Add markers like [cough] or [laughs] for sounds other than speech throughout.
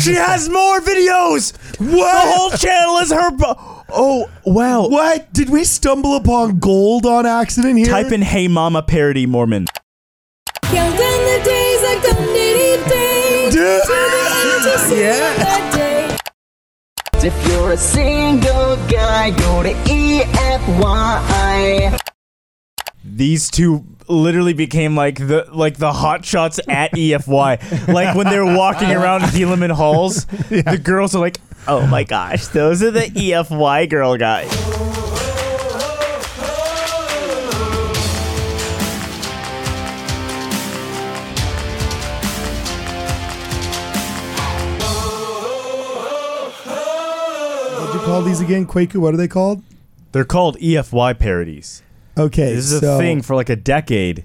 She has more videos. What? The whole channel is her. Bo- oh wow! What? Did we stumble upon gold on accident here? Type in "Hey Mama" parody Mormon. Count down the days like the nitty days Dude. to the end to see Yeah. that day. If you're a single guy, go to E EFY. These two literally became like the like the hot shots at EFY. like when they're walking around Helaman halls, [laughs] the girls are like, "Oh my gosh, those are the EFY girl guys." What'd you call these again? Kwaku, what are they called? They're called EFY parodies. Okay. This is so a thing for like a decade.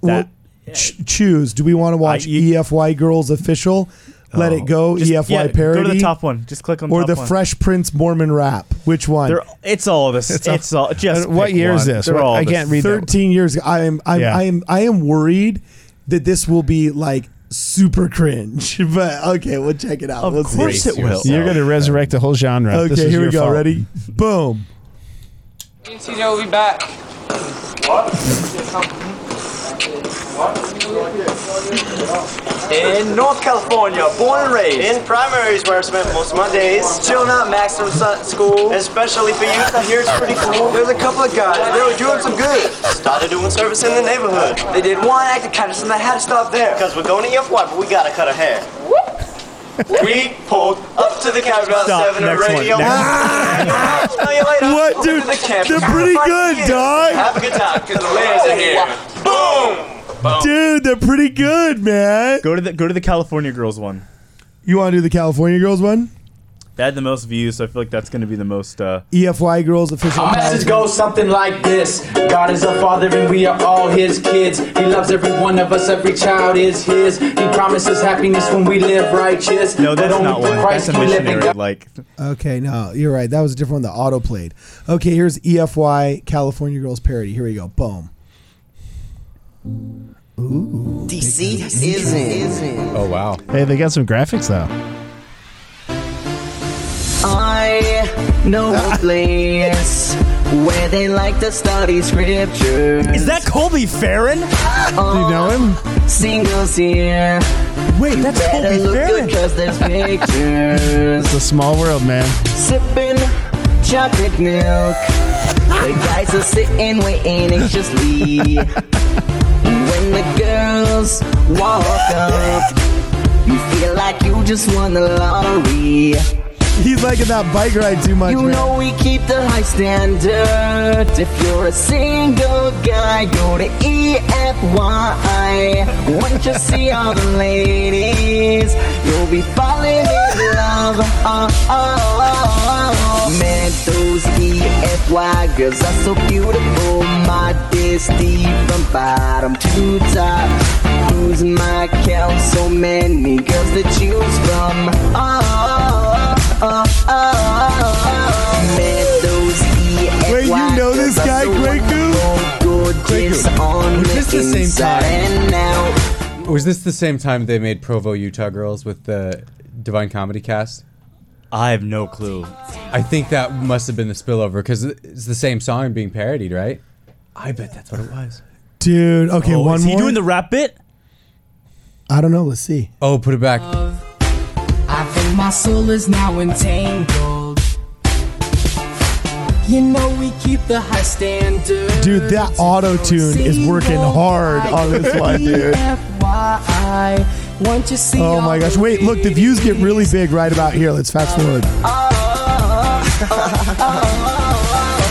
Well, ch- choose. Do we want to watch you- EFY Girls official? Let it go. Just- EFY yeah, parody. Go to the top one. Just click on or top the one. Fresh Prince Mormon rap. Which one? They're, it's all of this. It's, all, just. Uh, what pick year is this? They're all I can't read that. 13 years ago. I am I'm, Yeah. I am I am worried that this will be like super cringe. [laughs] But okay, we'll check it out. Of we'll course see. it will. You're going to resurrect the whole genre. This Okay, is here we go. fault. Ready? Boom. TJ will be back. What? In North California, born and raised. In primaries where I spent most of my days. Still not Maximum Sun- School. Especially for youth, I hear it's pretty cool. There's a couple of guys, they were doing some good. Started doing service in the neighborhood. They did one act of kindness and I had to stop there. Because we're going to EFY, but we gotta cut our hair. We pulled up to the cabin about Stop. 7 Next one. radio. Next [laughs] Tell you later. What, Welcome dude? the campus. They're pretty good, years. dog. Have a good time, because the ladies are here. [laughs] Boom! Dude, they're pretty good, man. Go to the go to the California girls one. You want to do the California Girls one? That had the most views, so I feel like that's going to be the most. Uh, EFY Girls official. Our message goes something like this God is our father and we are all his kids. He loves every one of us, every child is his. He promises happiness when we live righteous. no, that's but not through one. Christ That's a we live in missionary. Like Okay, no, you're right. That was a different one. The auto played. Okay, here's EFY California Girls parody. Here we go. Boom. Ooh, DC is in. Oh wow. Hey, they got some graphics though. I know a [laughs] place where they like to study scripture. is that Colby Farron? Do you know him? Singles here. Wait, that's Better Colby look good Farron. cause there's [laughs] pictures. It's a small world, man. Sipping chocolate milk. The guys are sitting waiting anxiously. when the girls walk up, you feel like you just won the lottery. He's liking that bike ride too much, You man. know we keep the high standard. If you're a single guy, go to EFY. Once you see all the ladies, you'll be falling in love. Oh, oh, oh. Man, those EFY girls are so beautiful. Modesty from bottom to top. Who's my count? So many girls to choose from. Oh, this the the same time? Was this the same time they made Provo, Utah Girls with the Divine Comedy cast? I have no clue. I think that must have been the spillover because it's the same song being parodied, right? I bet that's what it was. Dude, okay, Oh, one is he more. doing the rap bit? I don't know. Let's see. Oh, put it back. I think my soul is now entangled. You know we keep the high standard. Dude, that auto tune is working hard on this one, dude. FYI, once you see Oh my gosh. Wait, look, the views get really big right about here. Let's fast forward. [laughs]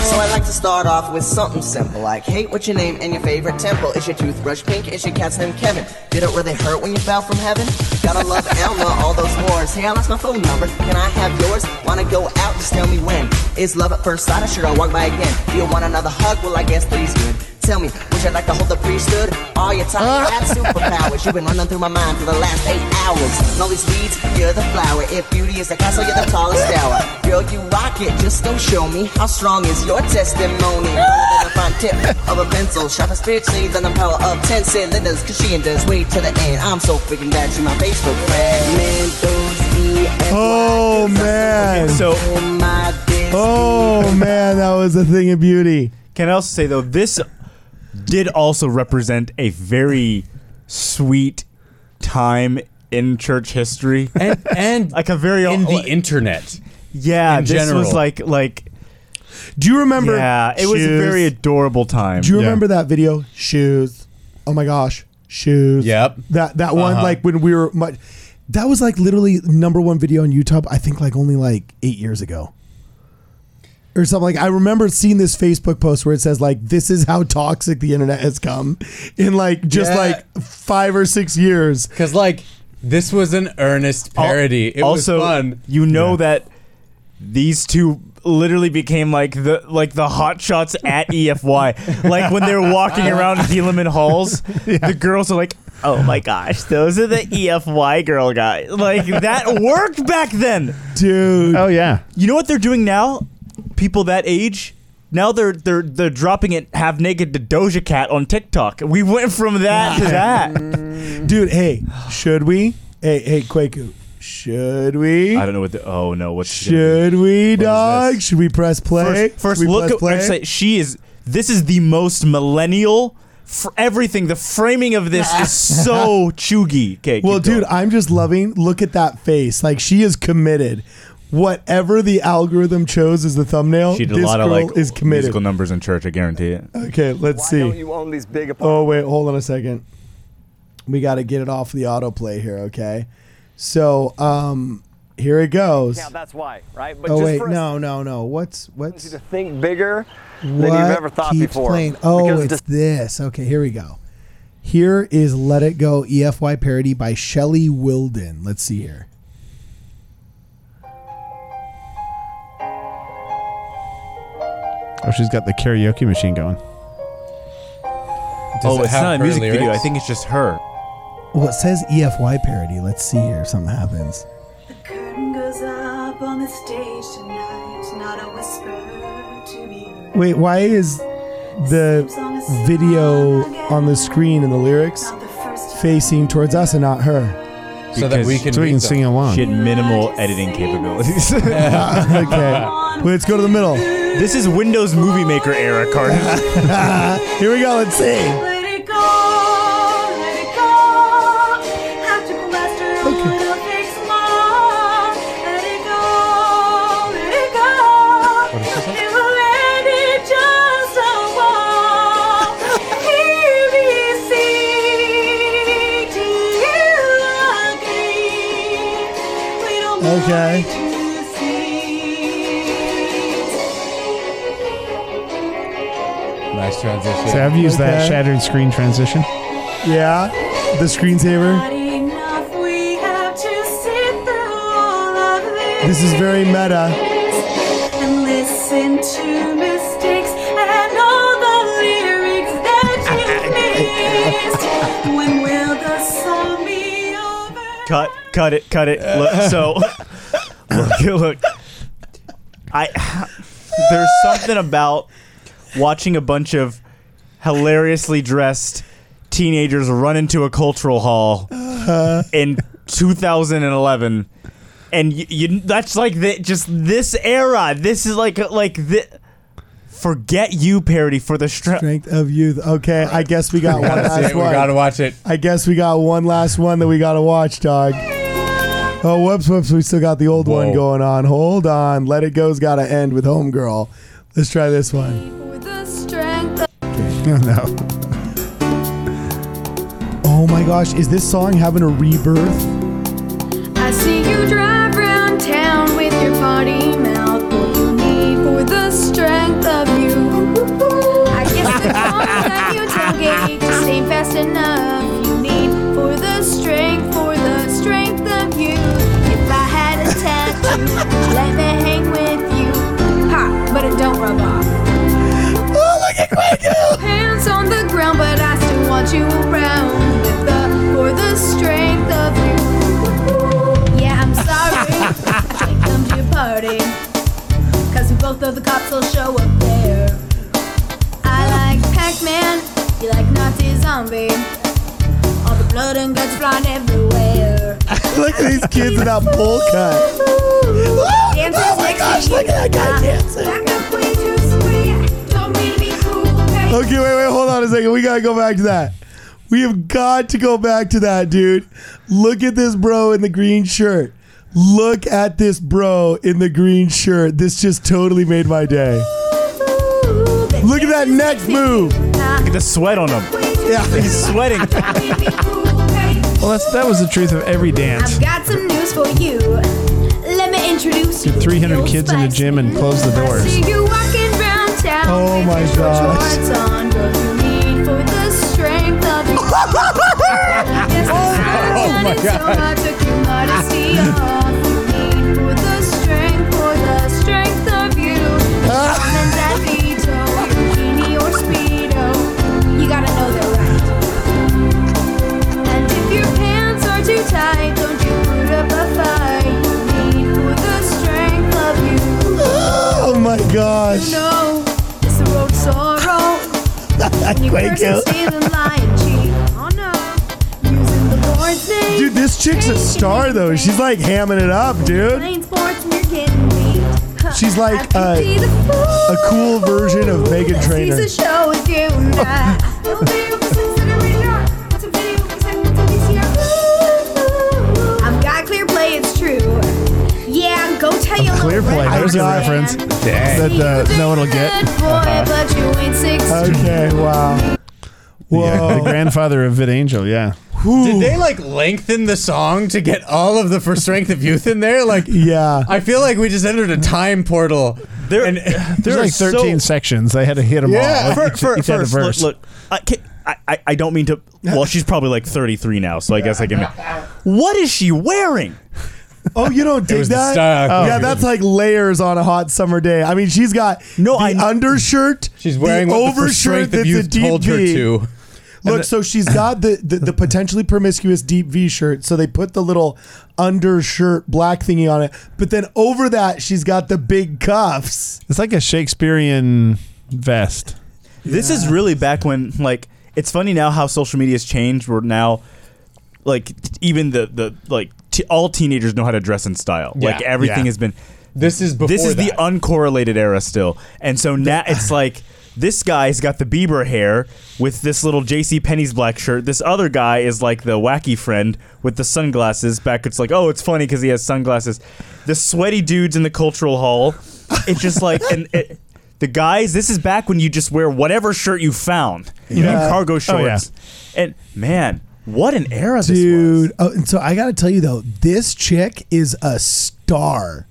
So I like to start off with something simple like, hey, what's your name and your favorite temple? Is your toothbrush pink? Is your cat's name Kevin? Did it really hurt when you fell from heaven? Gotta love Alma, all those wars. Hey, I lost my phone number. Can I have yours? Wanna go out? Just tell me when. Is love at first sight? Or should I walk by again? Do you want another hug? Well, I guess three's good. Tell me, would you like to hold the priesthood? Are uh. you talking about superpowers? You've been running through my mind for the last eight hours. And all these weeds, you're the flower. If beauty is the castle, you're the tallest tower. Girl, you rock it, just don't show me how strong is your testimony. Rather than a fine tip of a pencil, sharp as spirit seeds and the power of ten cylinders. Cause she and does wait to the end. I'm so freaking glad you're my Facebook friend. Oh, man, those So Oh man, that was a thing of beauty. Can I also say though, this did also represent a very sweet time in church history, and and [laughs] like a very in the internet. Yeah, in this general. was like like. Do you remember? Yeah, it was a very adorable time. Do you remember that video? Shoes. Oh my gosh, shoes. Yep. That that one Uh-huh. like when we were much. That was like literally number one video on YouTube. I think like only like eight years ago. Or something like I remember seeing this Facebook post where it says like this is how toxic the internet has come in like just Yeah. like five or six years. Because like this was an earnest parody. It also, was fun. you know that these two literally became like the like the hot shots at [laughs] EFY. like when they're walking around Helaman halls, [laughs] the girls are like, "Oh my gosh, those are the EFY girl guys." Like that worked back then, dude. Oh yeah. You know what they're doing now? People that age. Now they're they're they're dropping it half naked to Doja Cat on TikTok. We went from that to that. [laughs] Dude, hey, should we? Hey, hey, Kwaku, should we? I don't know what the oh no what Should we, dog? Should we press play? First, first we look press at play? Say she is. This is the most millennial. For everything, the framing of this is [laughs] so chuggy. Okay, Well, dude, going. I'm just loving. Look at that face. Like she is committed. Whatever the algorithm chose as the thumbnail, she did this a lot of girl like is committed. musical numbers in church. I guarantee it. Okay, let's Why see. don't you own these big apartments? Oh wait, hold on a second. We got to get it off the autoplay here, okay? So, um, here it goes. Yeah, that's why, right? But oh just wait, for no, no, no. What's want what's you to think bigger than you've ever thought keeps before. playing? Oh, Because it's dis- this. Okay, here we go. Here is "Let It Go" EFY parody by Shelly Wilden. Let's see here. Oh, she's got the karaoke machine going. oh, it's not a music video. I think it's just her. Well, it says EFY parody. Let's see here. if Something happens. The Curtain goes up on the stage tonight, not a whisper to be heard. Wait, why is the video on the screen and the lyrics facing towards us and not her? So that we can so we read can them. sing along. She had minimal editing capabilities. [laughs] okay, [laughs] well, let's go to the middle. This is Windows Movie Maker era, Carter. [laughs] Here we go. Let's see. Let it go, let it go. Have to go faster on a fake smile. Let it go, let it go. It will end in just a wall. PVC, do you agree? We don't Okay. Nice transition. So I've used that Okay. shattered screen transition. Yeah, the screensaver. Not enough, we have to sit through all of this. This is very meta. and listen to mistakes and all the lyrics that you missed. when will the song be over? cut, cut it, cut it. Look, so, [laughs] look, look. I there's something about watching a bunch of hilariously dressed teenagers run into a cultural hall uh-huh. in 2011 and you, you that's like the, just this era this is like like the forget you parody for the strength Strength of youth. Okay, I guess we got [laughs] one last it. We one. gotta watch it. I guess we got one last one that we gotta watch, dog. Oh, whoops, whoops. We still got the old one going on. Hold on. Let It Go's gotta end with Homegirl. Let's try this one. Strength Oh my gosh, is this song having a rebirth? I see you drive town with your mouth. You need for the strength of you. I guess the [laughs] that you tailgate just ain't fast enough. Oh, Hands on the ground, but I still want you around. The, for the strength of you. Yeah, I'm sorry. I can't come to your party. Cause we both know the cops will show up there. I like Pac Man, you like Nazi Zombie. All the blood and guts flying everywhere. [laughs] Look at these kids in that bowl cut. Dances oh my gosh, look at that guy dancing. Okay, wait, wait, hold on a second. We gotta go back to that. We have got to go back to that, dude. Look at this bro in the green shirt. Look at this bro in the green shirt. This just totally made my day. Look at that next move. Look at the sweat on him. Yeah. [laughs] He's sweating. Well, that's that was the truth of every dance. I've got some news for you. Let me introduce you. Get 300 kids in the gym and close the I doors. Oh my your gosh. shorts on, girl, you need for the strength of you. [laughs] oh my So I took your modesty off. You need for the strength, for the strength of you. And that veto, your bikini or speedo. You gotta know they're right. And if your pants are too tight, don't you put up a fight. You need for the strength of you. Oh my gosh. No, sorrow. [laughs] You Quake curse you. and steal and lie and cheat. Oh no, using the Lord's name. Dude, this chick's a star though. She's like hamming it up, dude. Playing sports and you're getting beat. Huh, She's like, I uh, could be the fool a cool version of Meghan [laughs] that Trainor. Little play. red There's a man. reference that uh, no one will get. Good boy, but you ain't 16. Okay, wow. Yeah, Whoa. the grandfather of VidAngel. Yeah. Did they like lengthen the song to get all of the for strength of youth in there? Like, Yeah. I feel like we just entered a time portal. There, And- [laughs] There's like 13 so, sections. They had to hit them Yeah. all. for, Like, each, for, each had a first, look, verse. look I, can, I, I, I don't mean to. Well, she's probably like 33 now, so I guess I can. [laughs] What is she wearing? [laughs] Oh, you don't dig was the that? style. yeah, Oh. that's like layers on a hot summer day. I mean, she's got No, the I- undershirt. She's wearing the what the overshirt strength of that's a youth deep told her V. to. Look, so she's got the, the, the potentially promiscuous deep V shirt. So they put the little undershirt black thingy on it. But then over that, she's got the big cuffs. It's like a Shakespearean vest. This is really back when, like, it's funny now how social media's changed. We're now, like, even the the like t- all teenagers know how to dress in style. like everything Yeah. has been. This is before this is the uncorrelated era still, and so now it's like. This guy's got the Bieber hair with this little J.C. Penney's black shirt. This other guy is like the wacky friend with the sunglasses. Back, it's like, oh, it's funny because he has sunglasses. The sweaty dudes in the cultural hall. It's just like, and it, the guys. This is back when you just wear whatever shirt you found, you know, Yeah. cargo Oh, yeah. shorts. And man, what an era this Dude. was. Oh, and so I got to tell you, though, this chick is a star.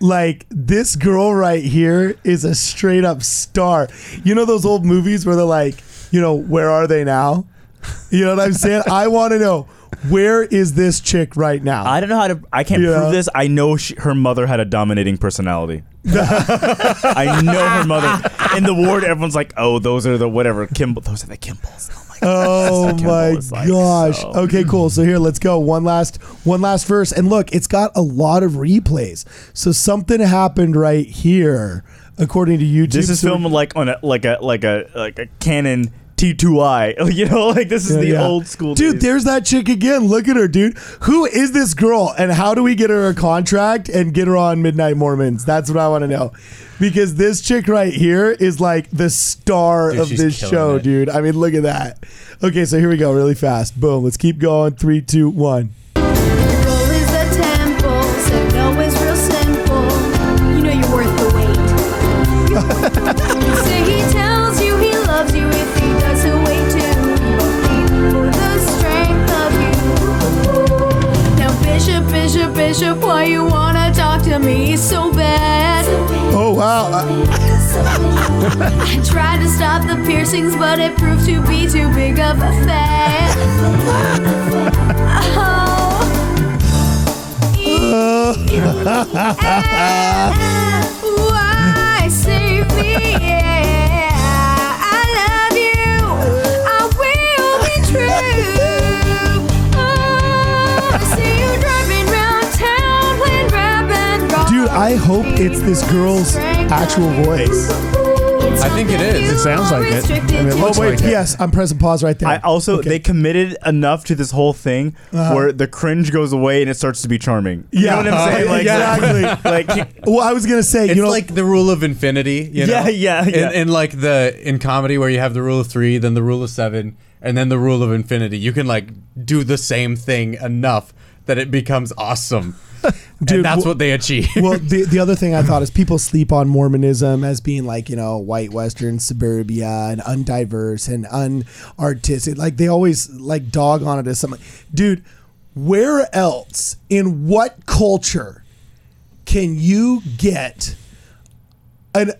Like this girl right here is a straight up star. You know those old movies where they're like, you know, where are they now? You know what I'm saying? [laughs] I want to know where is this chick right now? I don't know how to. I can't Yeah. prove this. I know she, her mother had a dominating personality. [laughs] I know her mother. In the ward, everyone's like, "Oh, those are the whatever Kimball. Those are the Kimballs." Oh my. Oh Kimball my is like gosh. so- Okay, cool. So here, let's go. One last one last verse. And look, it's got a lot of replays. So something happened right here, according to YouTube. This is So- filmed like on a like a like a like a Canon T2i. [laughs] You know, like this is Yeah, the yeah. old school. Dude, days. there's that chick again. Look at her, dude. Who is this girl and how do we get her a contract and get her on Midnight Mormons? That's what I want to know. Because this chick right here is like the star Dude, of this show, it. dude. I mean, look at that. Okay, so here we go, really fast. Boom. Let's keep going. Three, two, one. I tried to stop the piercings, but it proved to be too big of a fad. Oh. Why [laughs] save me? Yeah, I love you. I will be true. Oh, see you driving round town playing grab and roll. dude, I hope it's this girl's actual voice. I think it is. It sounds like it. I mean, it Oh wait, like it. yes, I'm pressing pause right there. I also Okay. they committed enough to this whole thing Uh-huh. where the cringe goes away and it starts to be charming. You Yeah. know what I'm saying? [laughs] Like Exactly. [laughs] like well, I was gonna say, It's you know, like the rule of infinity. You know? Yeah, yeah, yeah. In, in like the in comedy where you have the rule of three, then the rule of seven, and then the rule of infinity. You can like do the same thing enough that it becomes awesome. Dude, and that's wh- what they achieve. [laughs] well, the the other thing I thought is [laughs] people sleep on Mormonism as being like you know white Western suburbia and undiverse and unartistic. Like they always like dog on it as something. Dude, where else in what culture can you get an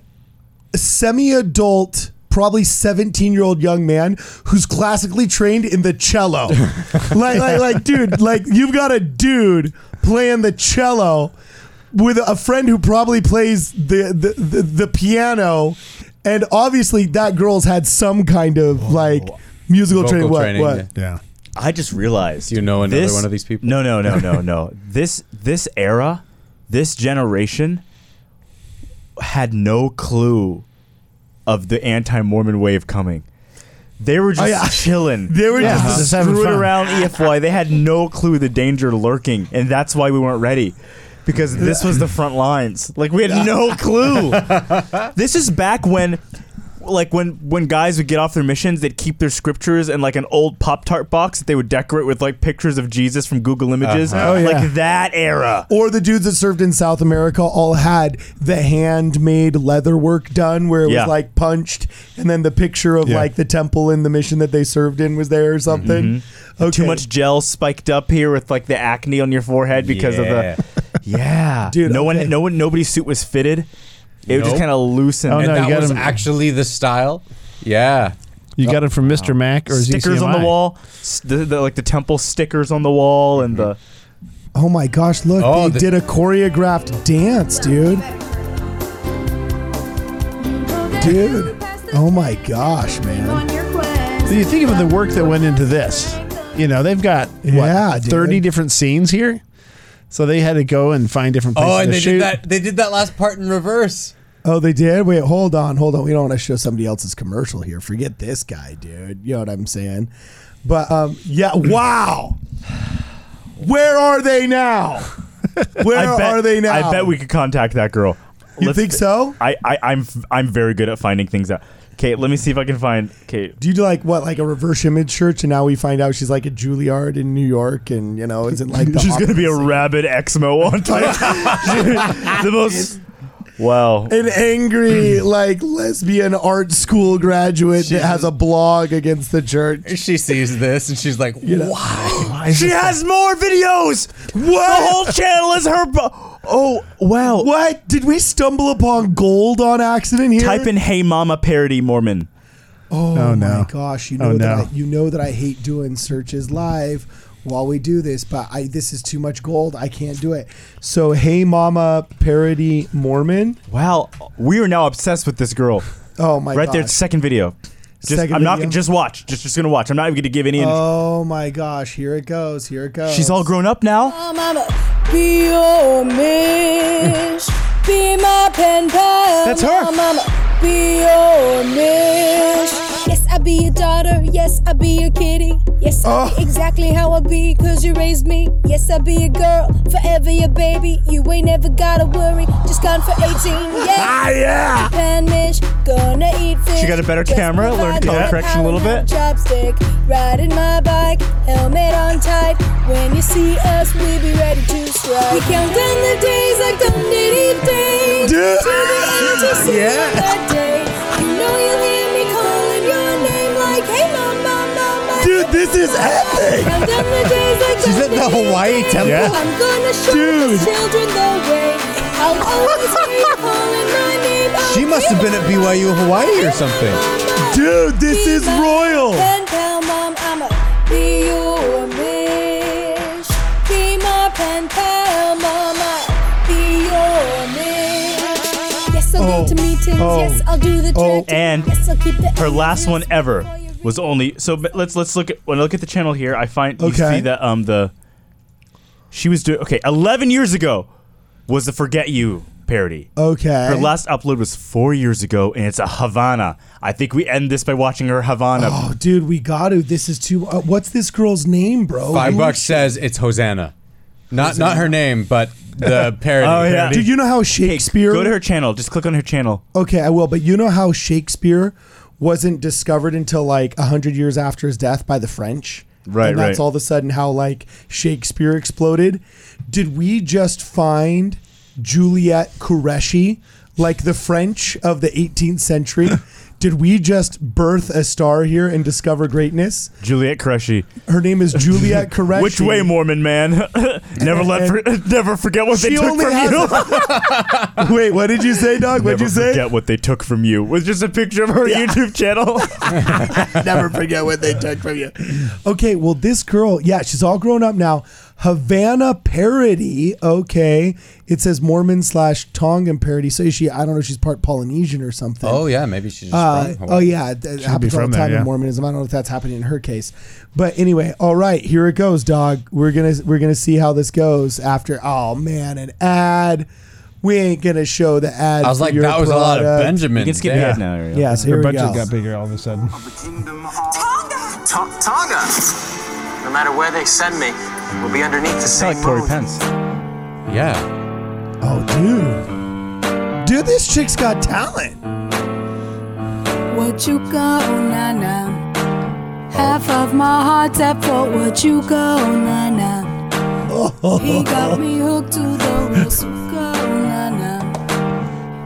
semi-adult? Probably 17 year old young man who's classically trained in the cello. [laughs] like, like, like, dude, like, you've got a dude playing the cello with a friend who probably plays the the, the, the piano, and obviously that girl's had some kind of like musical Vocal training. What? training, what? yeah. Yeah. I just realized. Do you know another this- one of these people? No, no, no, no, [laughs] no. this this era, this generation had no clue of the anti-Mormon wave coming. They were just Oh, yeah. chilling. [laughs] They were Yeah, just just having screwing around EFY. They had no clue the danger lurking, and that's why we weren't ready. Because this was the front lines. Like we had no clue. [laughs] this is back when like when when guys would get off their missions, they'd keep their scriptures in like an old Pop Tart box that they would decorate with like pictures of Jesus from Google Images. Uh-huh. Oh, yeah. Like that era. Or the dudes that served in South America all had the handmade leather work done where it Yeah. was like punched and then the picture of Yeah. like the temple and the mission that they served in was there or something. Okay. Too much gel spiked up here with like the acne on your forehead because of the Yeah. [laughs] Dude, no okay. one no one nobody's suit was fitted. It would just Nope. kind of loosen. Oh, and no, you that got was him- actually the style. Yeah. You got it from Mr. Oh. Mac or stickers on the wall, s- the, the, like the temple stickers on the wall, and the mm-hmm. Oh my gosh, look, Oh, they the- did a choreographed dance, dude. Dude. Oh my gosh, man. On. So you think of the work that went into this. You know, they've got what, Yeah, dude. 30 different scenes here. So they had to go and find different places Oh, and to they shoot. did that. They did that last part in reverse. Oh, they did? Wait, hold on, hold on. We don't want to show somebody else's commercial here. Forget this guy, dude. You know what I'm saying? But um, yeah, wow. Where are they now? [laughs] Where I bet, are they now? I bet we could contact that girl. You think so? I, I I'm I'm very good at finding things out. Kate, let me see if I can find. Kate. Do you do like what, like a reverse image search? And now we find out she's like a Juilliard in New York, and you know, isn't like [laughs] the she's gonna be a rabid exmo on Twitter. [laughs] [laughs] the most. Wow. an angry [clears throat] like lesbian art school graduate that has a blog against the church. She sees this and she's like, know. "Why?" She has more videos. What? The whole channel is her. bo- oh wow. What did we stumble upon gold on accident here? Type in "Hey Mama" parody Mormon. Oh, Oh, my no. gosh! You Oh, know that no. I, you know that I hate doing searches live while we do this, but I this is too much gold. I can't do it. So, hey, mama, parody Mormon. Wow, we are now obsessed with this girl. Oh my god. right gosh. there, second video. Just, Second I'm not video? gonna just watch. Just just gonna watch. I'm not even gonna give any. Oh my gosh! Here it goes. Here it goes. She's all grown up now. Mama, be your mish. Be my pen pal. That's her. Mama, be your mish. Be your daughter. Yes, I'll be your kitty. Yes, I Oh. be exactly how I be, cause you raised me. Yes, I'll be a girl, forever your baby. You ain't never gotta worry, just gone for 18. Yeah. Ah yeah. Gonna eat fish. She got a better Just camera, learned color that correction a little bit. Chopstick, riding my bike, helmet on tight. When you see us, we be ready to strike. We count down the days like Diddy Day. Dude. To the end to see Yeah. day. Like, hey, mama, mama. Dude, this is epic. Count down the days like She's at the Hawaii temple? Yeah. I'm gonna show Dude. the children the way. I'll always you calling my name. She must have been at BYU Hawaii or something. Dude, this is royal. Pen pal, mom, I'ma be your mish. Be my pen pal, mama, be your mish. Yes, I'll Oh, go to meetings. oh, yes, I'll do the oh. dirty. And yes, I'll keep the Her last one ever. Was only so. but Let's let's look at when I look at the channel here. I find you Okay. see that um the she was doing okay. Eleven years ago was the "Forget You" parody. Okay. Her last upload was four years ago, and it's a Havana. I think we end this by watching her Havana. Oh, dude, we got to. This is too. Uh, what's this girl's name, bro? Five Who bucks says it's Hosanna. Not not her name, but the [laughs] parody. Oh, yeah. Dude, you know how Shakespeare? Go to her channel. Just click on her channel. Okay, I will. But you know how Shakespeare wasn't discovered until like a hundred years after his death by the French. Right, And that's right. all of a sudden how like Shakespeare exploded. Did we just find Juliette Kureshi, like the French of the 18th century? [laughs] Did we just birth a star here and discover greatness? Juliet Crushy. Her name is Juliette [laughs] Qureshi. Which way, Mormon man? [laughs] never let for, [laughs] never forget what they took from you. Wait, what did you say, dog? What'd never you say? Never forget what they took from you. With just a picture of her Yeah. YouTube channel. Never forget what they took from you. Okay, well, this girl, yeah, she's all grown up now. Havana parody. Okay, it says Mormon slash Tongan parody. So is she? I don't know. She's part Polynesian or something. Oh yeah, maybe she's just Uh, from oh yeah, it be happens all from the there, time yeah. in Mormonism. I don't know if that's happening in her case, but anyway, all right, here it goes, dog. We're gonna we're gonna see how this goes after. Oh man, an ad. We ain't gonna show the ad. I was like, that was a lot of product. Benjamin. You can skip Damn. ahead now. Ariel. Yeah, so Her here we budget go. got bigger all of a sudden. Tonga! Tonga. No matter where they send me, we'll be underneath the It's same like Tory moon. Pence. Yeah. Oh, dude, dude, this chick's got talent. What you got, oh na na. Half of my heart's at fault. What you got, oh na na. He got me hooked to the real suka, oh na na.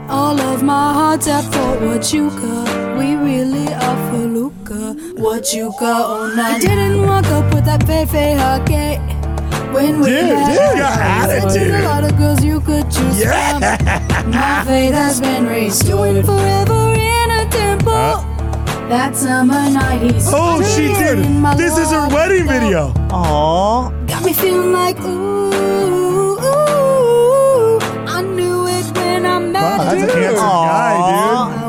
All of my heart's at fault. What you got? We really are for Luca. What you got, oh na na. I didn't walk up with that Fefe Hake. When we Dude, met, dude, got attitude. a lot of girls you could choose from. My [laughs] faith has been raised. Doing forever in a temple. that summer night he's Oh, she did. This is her wedding video. Aww. Got me feeling like ooh, ooh. I knew it when I met Wow, that's a guy,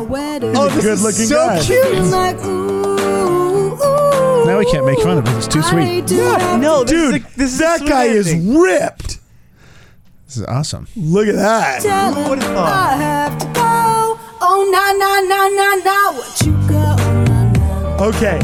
dude. He's oh, a good looking guy. Feeling like ooh, ooh. Now we can't make fun of it. It's too sweet. to No, this Dude, is this is that a guy is ripped. This is awesome. Look at that. tell Who would've him thought? I have to go. Oh na na na na na. What you got? Oh na na. Okay,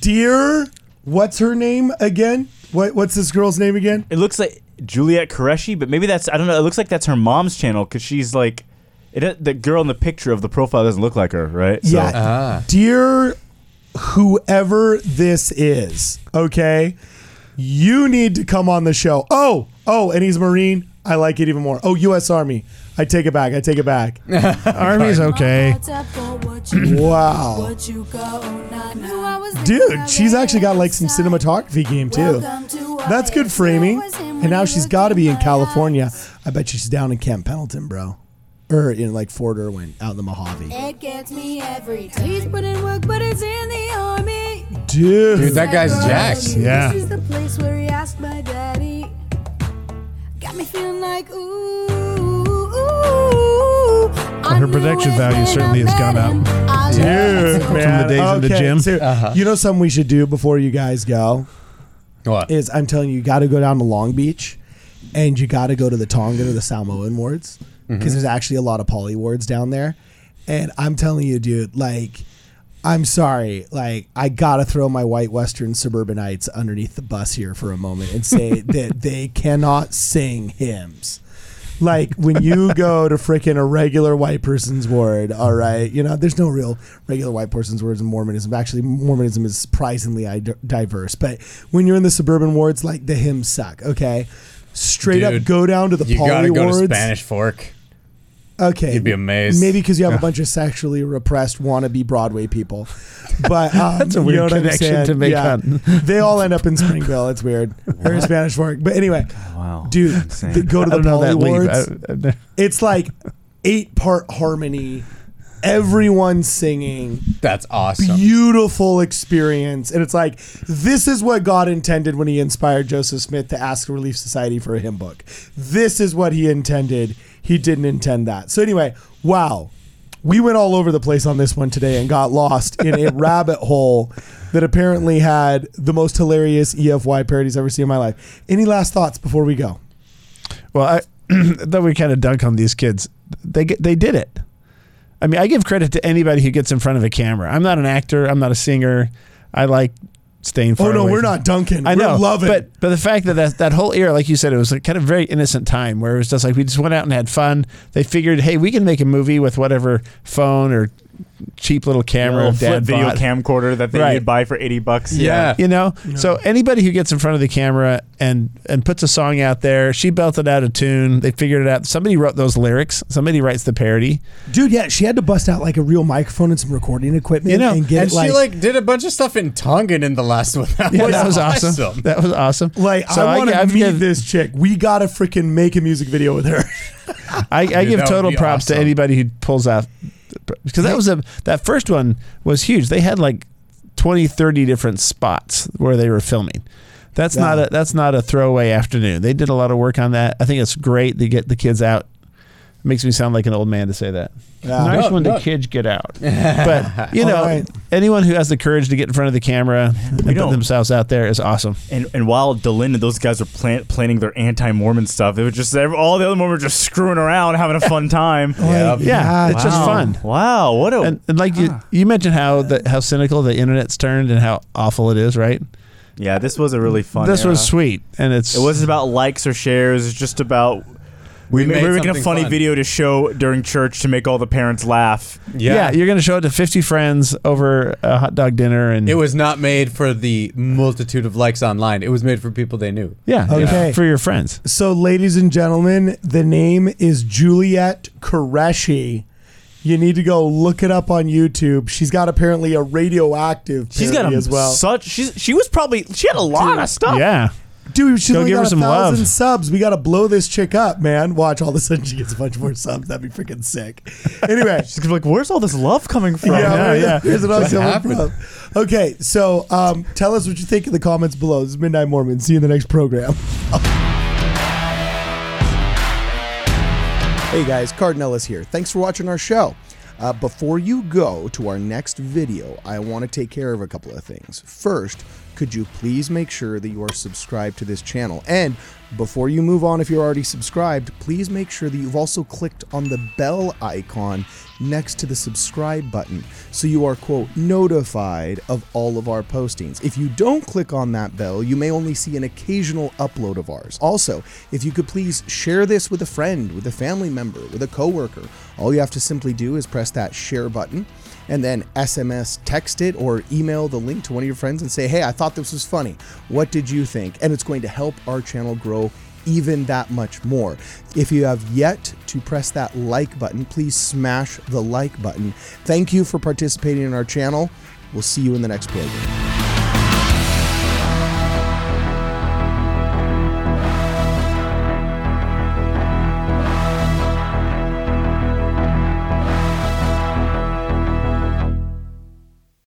dear, what's her name again? What What's this girl's name again? It looks like Juliet Qureshi, but maybe that's I don't know. It looks like that's her mom's channel because she's like, it. The girl in the picture of the profile doesn't look like her, right? So- Yeah, Ah. dear, whoever this is. Okay, you need to come on the show. Oh, oh, and he's Marine. I like it even more. Oh, U.S. Army. I take it back. I take it back. [laughs] Army's okay. Heart's at fault. What you [clears throat] Wow. What you got? Na na. Dude, she's actually got like some cinematography game too. That's good framing. And now she's got to be in California. I bet she's down in Camp Pendleton, bro. Or in like Fort Irwin, out in the Mojave. It gets me every time. He's put in work, but it's in the army. Dude. Dude, that guy's jacked. Yeah. This is the place where he asked my daddy. Got me feeling like ooh, ooh. Well, her production value certainly has gone up. Dude, From man. the days in the Okay, gym. so Uh-huh. You know something we should do before you guys go? What? Is I'm telling you, you got to go down to Long Beach and you got to go to the Tongan or the Samoan wards because there's actually a lot of poly wards down there. And I'm telling you, dude, like, I'm sorry, like, I got to throw my white Western suburbanites underneath the bus here for a moment and say [laughs] that they cannot sing hymns. Like when you [laughs] go to freaking a regular white person's ward, all right, you know, there's no real regular white person's wards in Mormonism. Actually, Mormonism is surprisingly diverse. But when you're in the suburban wards, like the hymns suck. Okay, straight up go down to the You poly gotta go wards. to Spanish Fork. Okay, You'd be amazed. Maybe because you have a [laughs] bunch of sexually repressed wannabe Broadway people. But [laughs] um, That's a you weird know connection to make Yeah. [laughs] they all end up in Springville. It's weird. Or Spanish Fork. But anyway, Wow. dude, the, go to the poly that lead. wards. I- I- It's like eight part harmony, everyone singing, That's awesome. beautiful experience. And it's like, this is what God intended when he inspired Joseph Smith to ask Relief Society for a hymn book. This is what he intended. He didn't intend that. So, anyway, wow. We went all over the place on this one today and got lost in a [laughs] rabbit hole that apparently had the most hilarious EFY parodies I've ever seen in my life. Any last thoughts before we go? Well, I, [clears throat] though we kind of dunk on these kids, they get, they did it. I mean, I give credit to anybody who gets in front of a camera. I'm not an actor. I'm not a singer. I like staying far Oh no, we're from- not dunking. I know, We're loving. but but the fact that, that that whole era, like you said, it was a kind of very innocent time where it was just like we just went out and had fun. They figured, hey, we can make a movie with whatever phone or cheap little camera Little dad flip video bought. camcorder that they Right. you'd buy for eighty bucks. Yeah. You know. So anybody who gets in front of the camera and and puts a song out there, she belted out a tune. They figured it out. Somebody wrote those lyrics. Somebody writes the parody. Dude, yeah, she had to bust out like a real microphone and some recording equipment You know, and get and it like, she like did a bunch of stuff in Tongan in the last one. [laughs] That Yeah, was that was awesome. That was awesome. like So I want to I've meet given- this chick. We got to freaking make a music video with her. I, I Dude, give total be props to anybody who pulls out because that was a that first one was huge. They had like 20, 30 different spots where they were filming. That's not a that's not a throwaway afternoon. They did a lot of work on that. I think it's great to get the kids out. Makes me sound like an old man to say that. Yeah. Nice No, when no. the kids get out. [laughs] But you know, All right. anyone who has the courage to get in front of the camera and put don't. themselves out there is awesome. And, and while Dehlin and those guys were plan- planning their anti-Mormon stuff, it was just all the other Mormons were just screwing around, having a [laughs] fun time. Yeah. Yeah, it's just fun. Wow, what a And, and like you, ah. you mentioned how the, how cynical the internet's turned and how awful it is, right? yeah. This was a really fun. this was sweet, and it's It wasn't about likes or shares. It's just about we, We ma- made were making a something funny fun. video to show during church to make all the parents laugh. yeah. You're going to show it to 50 friends over a hot dog dinner, and It was not made for the multitude of likes online. It was made for people they knew. yeah, Okay. for your friends. So, ladies and gentlemen, the name is Juliet Koreshi. You need to go look it up on YouTube. She's got apparently a radioactive She's got a, as well. such. She's she was probably she had a lot of stuff. Yeah, Dude, she's Go only give her got a some thousand love. subs. We got to blow this chick up, man. Watch, all of a sudden she gets a bunch more subs. That'd be freaking sick. Anyway. [laughs] She's gonna be like, "Where's all this love coming from?" yeah, yeah, yeah. Here's what I was What coming from. Okay, so um, tell us what you think in the comments below. This is Midnight Mormon. See you in the next program. [laughs] Hey guys, Cardon Ellis here. Thanks for watching our show. Uh, before you go to our next video, I want to take care of a couple of things. First, could you please make sure that you are subscribed to this channel? And before you move on, if you're already subscribed, please make sure that you've also clicked on the bell icon next to the subscribe button so you are, quote, notified of all of our postings. If you don't click on that bell, you may only see an occasional upload of ours. Also, if you could please share this with a friend, with a family member, with a coworker, all you have to simply do is press that share button and then SMS text it or email the link to one of your friends and say, hey, I thought this was funny. What did you think? And it's going to help our channel grow even that much more. If you have yet to press that like button, please smash the like button. Thank you for participating in our channel. We'll see you in the next program.